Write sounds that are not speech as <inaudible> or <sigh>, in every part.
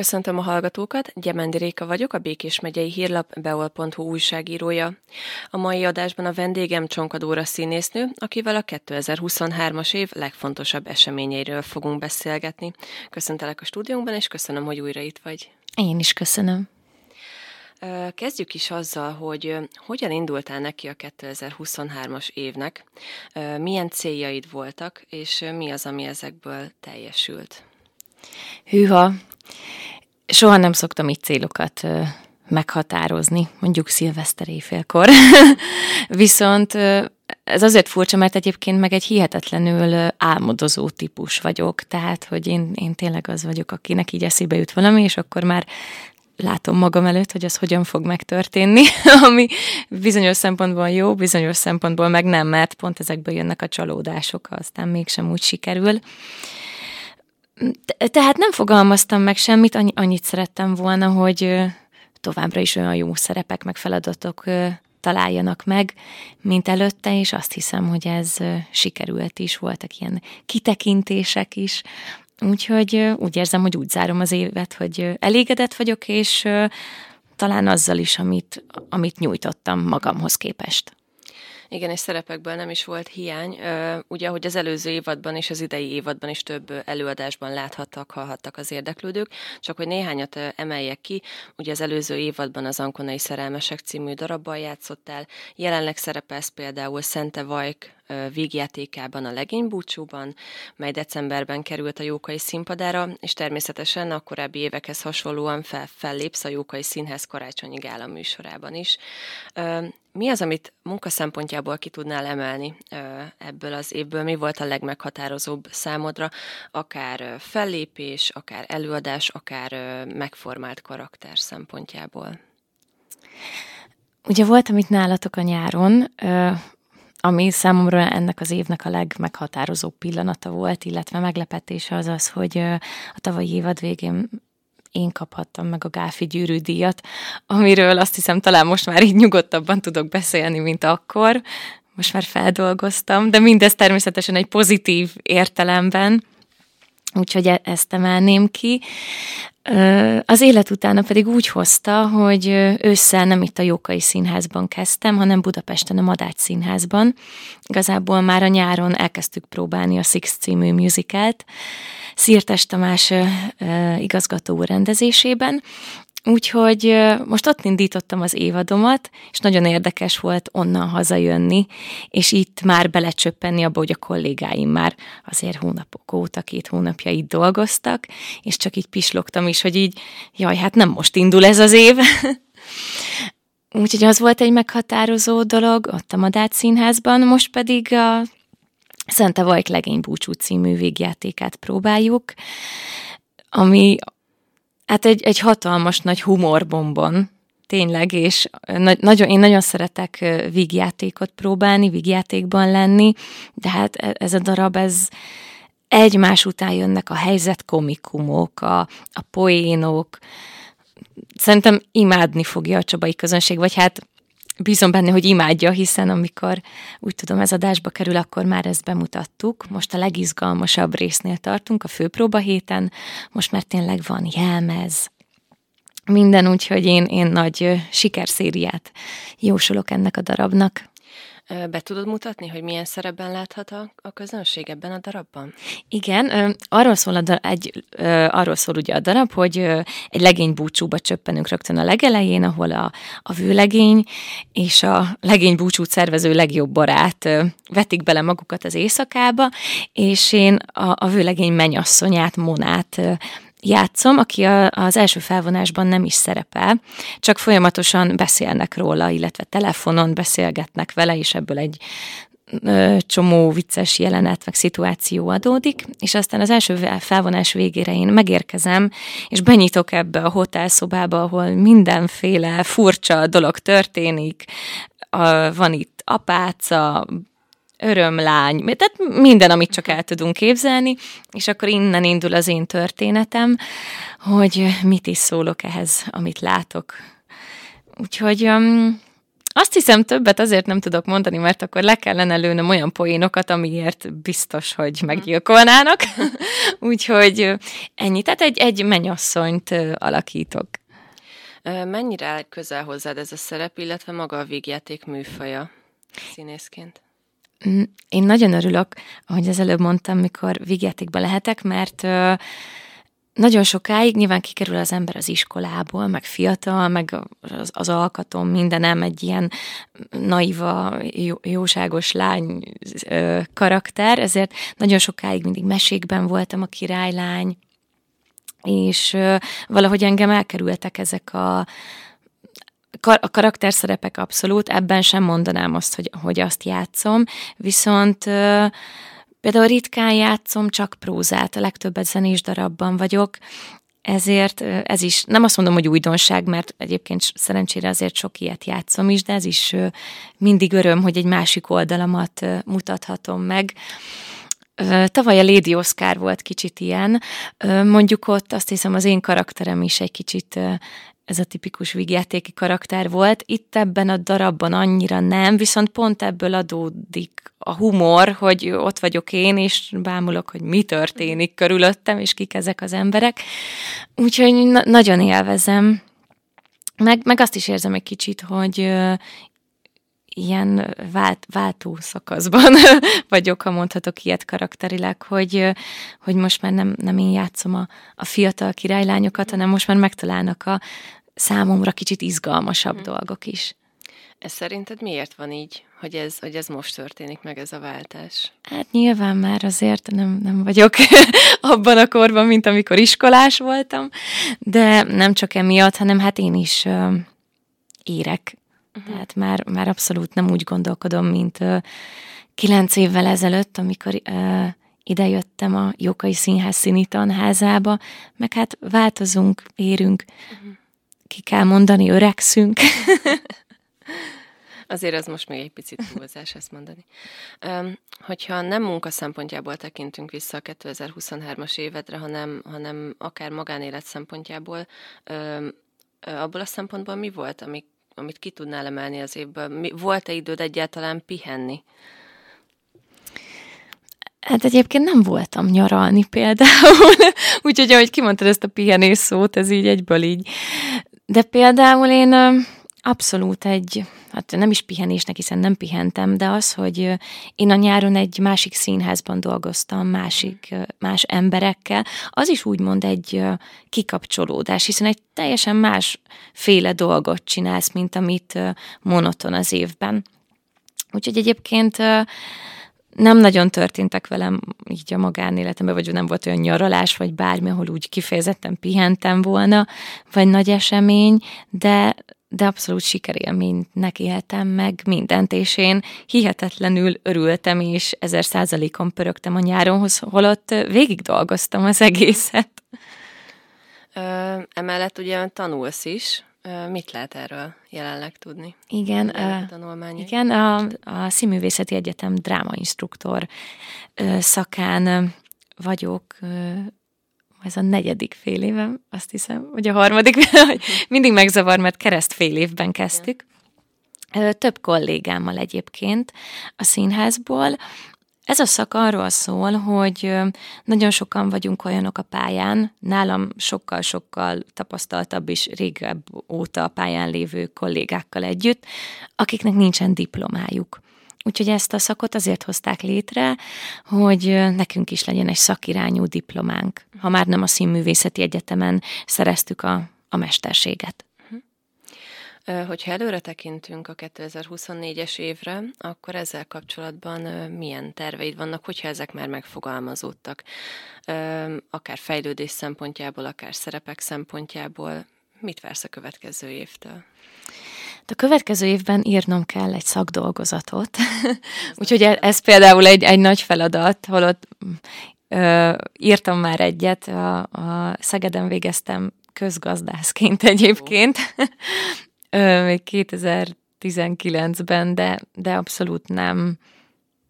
Köszöntöm a hallgatókat, Gyemendi Réka vagyok, a Békés megyei hírlap beol.hu újságírója. A mai adásban a vendégem Csonkadóra színésznő, akivel a 2023-as év legfontosabb eseményeiről fogunk beszélgetni. Köszöntelek a stúdiónkban, és köszönöm, hogy újra itt vagy. Én is köszönöm. Kezdjük is azzal, hogy hogyan indultál neki a 2023-as évnek, milyen céljaid voltak, és mi az, ami ezekből teljesült? Hűha, soha nem szoktam így célokat meghatározni, mondjuk szilveszter éjfélkor. <laughs> Viszont ez azért furcsa, mert egyébként meg egy hihetetlenül álmodozó típus vagyok, tehát, hogy én, én tényleg az vagyok, akinek így eszébe jut valami, és akkor már látom magam előtt, hogy az hogyan fog megtörténni, <laughs> ami bizonyos szempontból jó, bizonyos szempontból meg nem, mert pont ezekből jönnek a csalódások, aztán mégsem úgy sikerül. Tehát nem fogalmaztam meg semmit, annyit szerettem volna, hogy továbbra is olyan jó szerepek, meg feladatok találjanak meg, mint előtte, és azt hiszem, hogy ez sikerült is, voltak ilyen kitekintések is, úgyhogy úgy érzem, hogy úgy zárom az évet, hogy elégedett vagyok, és talán azzal is, amit, amit nyújtottam magamhoz képest. Igen, és szerepekből nem is volt hiány. Ugye, hogy az előző évadban és az idei évadban is több előadásban láthattak, hallhattak az érdeklődők, csak hogy néhányat emeljek ki. Ugye az előző évadban az Ankonai Szerelmesek című darabban játszottál, jelenleg szerepelsz például Szente Vajk végjátékában a legénybúcsúban, mely decemberben került a Jókai színpadára, és természetesen a korábbi évekhez hasonlóan fel, fellépsz a Jókai Színház karácsonyi gála műsorában is. Mi az, amit munka szempontjából ki tudnál emelni ebből az évből? Mi volt a legmeghatározóbb számodra? Akár fellépés, akár előadás, akár megformált karakter szempontjából? Ugye voltam itt nálatok a nyáron, ami számomra ennek az évnek a legmeghatározóbb pillanata volt, illetve meglepetése az az, hogy a tavalyi évad végén én kaphattam meg a Gáfi gyűrű díjat, amiről azt hiszem talán most már így nyugodtabban tudok beszélni, mint akkor. Most már feldolgoztam, de mindez természetesen egy pozitív értelemben, úgyhogy e- ezt emelném ki. Az élet utána pedig úgy hozta, hogy ősszel nem itt a Jókai Színházban kezdtem, hanem Budapesten a Madács Színházban. Igazából már a nyáron elkezdtük próbálni a Six című musicalt, Szirtes Tamás igazgató rendezésében, Úgyhogy most ott indítottam az évadomat, és nagyon érdekes volt onnan hazajönni, és itt már belecsöppenni abba, hogy a kollégáim már azért hónapok óta, két hónapja itt dolgoztak, és csak így pislogtam is, hogy így, jaj, hát nem most indul ez az év. <laughs> Úgyhogy az volt egy meghatározó dolog ott a Madách Színházban, most pedig a Szente Vajk Legénybúcsú című végjátékát próbáljuk, ami hát egy, egy hatalmas nagy humorbombon, tényleg, és na- nagyon, én nagyon szeretek vígjátékot próbálni, vígjátékban lenni, de hát e, ez a darab, ez egymás után jönnek a helyzetkomikumok, a, a poénok, szerintem imádni fogja a csabai közönség, vagy hát bízom benne, hogy imádja, hiszen amikor úgy tudom ez adásba kerül, akkor már ezt bemutattuk. Most a legizgalmasabb résznél tartunk, a főpróba héten, most már tényleg van jelmez, minden, úgyhogy én, én nagy sikerszériát jósolok ennek a darabnak. Be tudod mutatni, hogy milyen szerepben láthat a, a közönség ebben a darabban? Igen, arról szól, a darab, egy, arról szól ugye a darab, hogy egy legény búcsúba csöppenünk rögtön a legelején, ahol a, a vőlegény és a legény búcsút szervező legjobb barát vetik bele magukat az éjszakába, és én a, a vőlegény mennyasszonyát, Monát játszom, aki a, az első felvonásban nem is szerepel, csak folyamatosan beszélnek róla, illetve telefonon beszélgetnek vele, és ebből egy csomó vicces jelenet, meg szituáció adódik, és aztán az első felvonás végére én megérkezem, és benyitok ebbe a hotelszobába, ahol mindenféle furcsa dolog történik, a, van itt apáca, örömlány, tehát minden, amit csak el tudunk képzelni, és akkor innen indul az én történetem, hogy mit is szólok ehhez, amit látok. Úgyhogy um, Azt hiszem többet azért nem tudok mondani, mert akkor le kellene lőnöm olyan poénokat, amiért biztos, hogy meggyilkolnának. <laughs> Úgyhogy ennyi. Tehát egy, egy mennyasszonyt alakítok. Mennyire közel hozzád ez a szerep, illetve maga a végjáték műfaja színészként? Mm, én nagyon örülök, ahogy az előbb mondtam, mikor végjátékba lehetek, mert nagyon sokáig nyilván kikerül az ember az iskolából, meg fiatal, meg az, az alkatom, mindenem egy ilyen naiva, jó, jóságos lány ö, karakter, ezért nagyon sokáig mindig mesékben voltam a királylány, és ö, valahogy engem elkerültek ezek a, a karakterszerepek abszolút, ebben sem mondanám azt, hogy, hogy azt játszom, viszont ö, Például ritkán játszom csak prózát, a legtöbbet zenés darabban vagyok, ezért ez is, nem azt mondom, hogy újdonság, mert egyébként szerencsére azért sok ilyet játszom is, de ez is mindig öröm, hogy egy másik oldalamat mutathatom meg. Tavaly a Lady Oscar volt kicsit ilyen, mondjuk ott azt hiszem az én karakterem is egy kicsit ez a tipikus vígjátéki karakter volt. Itt ebben a darabban annyira nem, viszont pont ebből adódik a humor, hogy ott vagyok én, és bámulok, hogy mi történik körülöttem, és kik ezek az emberek. Úgyhogy na- nagyon élvezem. Meg, meg azt is érzem egy kicsit, hogy ilyen vált, váltó szakaszban <laughs> vagyok, ha mondhatok ilyet karakterileg, hogy, hogy most már nem, nem én játszom a, a fiatal királylányokat, hanem most már megtalálnak a, számomra kicsit izgalmasabb hmm. dolgok is. Ez szerinted miért van így, hogy ez, hogy ez most történik meg, ez a váltás? Hát nyilván már azért nem, nem vagyok <laughs> abban a korban, mint amikor iskolás voltam, de nem csak emiatt, hanem hát én is érek. Uh-huh. Tehát már, már abszolút nem úgy gondolkodom, mint uh, kilenc évvel ezelőtt, amikor uh, idejöttem a Jókai Színház színi tanházába, meg hát változunk, érünk. Uh-huh ki kell mondani, öregszünk. <laughs> Azért ez most még egy picit túlzás ezt mondani. Um, hogyha nem munka szempontjából tekintünk vissza a 2023-as évedre, hanem, hanem akár magánélet szempontjából, um, abból a szempontból mi volt, ami, amit ki tudnál emelni az évből? volt-e időd egyáltalán pihenni? Hát egyébként nem voltam nyaralni például, <laughs> úgyhogy ahogy kimondtad ezt a pihenés szót, ez így egyből így de például én abszolút egy, hát nem is pihenésnek, hiszen nem pihentem, de az, hogy én a nyáron egy másik színházban dolgoztam, másik, más emberekkel, az is úgymond egy kikapcsolódás, hiszen egy teljesen másféle dolgot csinálsz, mint amit monoton az évben. Úgyhogy egyébként nem nagyon történtek velem így a magánéletemben, vagy nem volt olyan nyaralás, vagy bármi, ahol úgy kifejezetten pihentem volna, vagy nagy esemény, de, de abszolút sikerélménynek éltem meg mindent, és én hihetetlenül örültem, és ezer százalékon pörögtem a nyáronhoz, holott végig dolgoztam az egészet. Ö, emellett ugye tanulsz is, Mit lehet erről jelenleg tudni? Igen, a, igen a, a Színművészeti Egyetem drámainstruktor szakán vagyok, ez a negyedik fél évem, azt hiszem, vagy a harmadik, mindig megzavar, mert kereszt fél évben kezdtük. Több kollégámmal egyébként a színházból, ez a szak arról szól, hogy nagyon sokan vagyunk olyanok a pályán, nálam sokkal-sokkal tapasztaltabb és régebb óta a pályán lévő kollégákkal együtt, akiknek nincsen diplomájuk. Úgyhogy ezt a szakot azért hozták létre, hogy nekünk is legyen egy szakirányú diplománk, ha már nem a Színművészeti Egyetemen szereztük a, a mesterséget. Hogyha előre tekintünk a 2024-es évre, akkor ezzel kapcsolatban milyen terveid vannak, hogyha ezek már megfogalmazódtak? Akár fejlődés szempontjából, akár szerepek szempontjából. Mit vársz a következő évtől? A következő évben írnom kell egy szakdolgozatot, <laughs> úgyhogy ez például egy, egy nagy feladat, holott ö, írtam már egyet, a, a Szegeden végeztem közgazdászként egyébként, <laughs> még 2019-ben, de, de abszolút nem,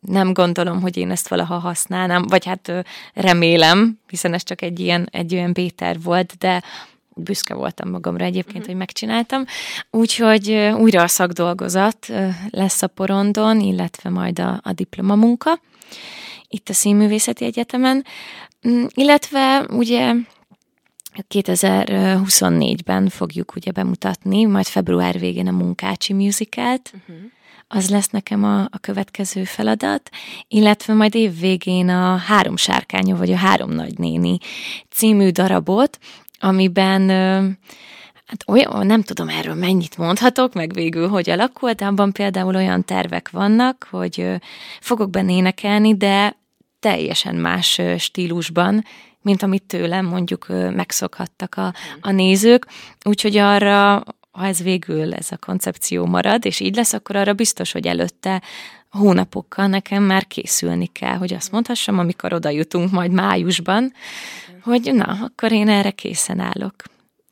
nem gondolom, hogy én ezt valaha használnám, vagy hát remélem, hiszen ez csak egy ilyen, egy olyan béter volt, de, büszke voltam magamra egyébként, uh-huh. hogy megcsináltam. Úgyhogy újra a szakdolgozat lesz a porondon, illetve majd a, a diplomamunka itt a Színművészeti Egyetemen, mm, illetve ugye 2024-ben fogjuk ugye bemutatni, majd február végén a Munkácsi musicalt, uh-huh. az lesz nekem a, a következő feladat, illetve majd év végén a Három sárkánya, vagy a Három nagynéni című darabot, amiben hát olyan, nem tudom erről mennyit mondhatok, meg végül hogy alakult, de abban például olyan tervek vannak, hogy fogok benne énekelni, de teljesen más stílusban, mint amit tőlem mondjuk megszokhattak a, a nézők. Úgyhogy arra, ha ez végül ez a koncepció marad, és így lesz, akkor arra biztos, hogy előtte hónapokkal nekem már készülni kell, hogy azt mondhassam, amikor oda jutunk majd májusban, hogy na, akkor én erre készen állok.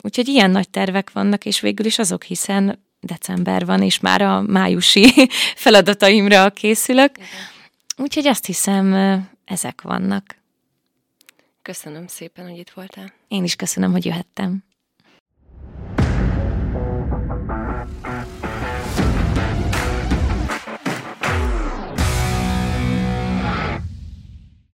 Úgyhogy ilyen nagy tervek vannak, és végül is azok, hiszen december van, és már a májusi <laughs> feladataimra készülök. Úgyhogy azt hiszem, ezek vannak. Köszönöm szépen, hogy itt voltál. Én is köszönöm, hogy jöhettem.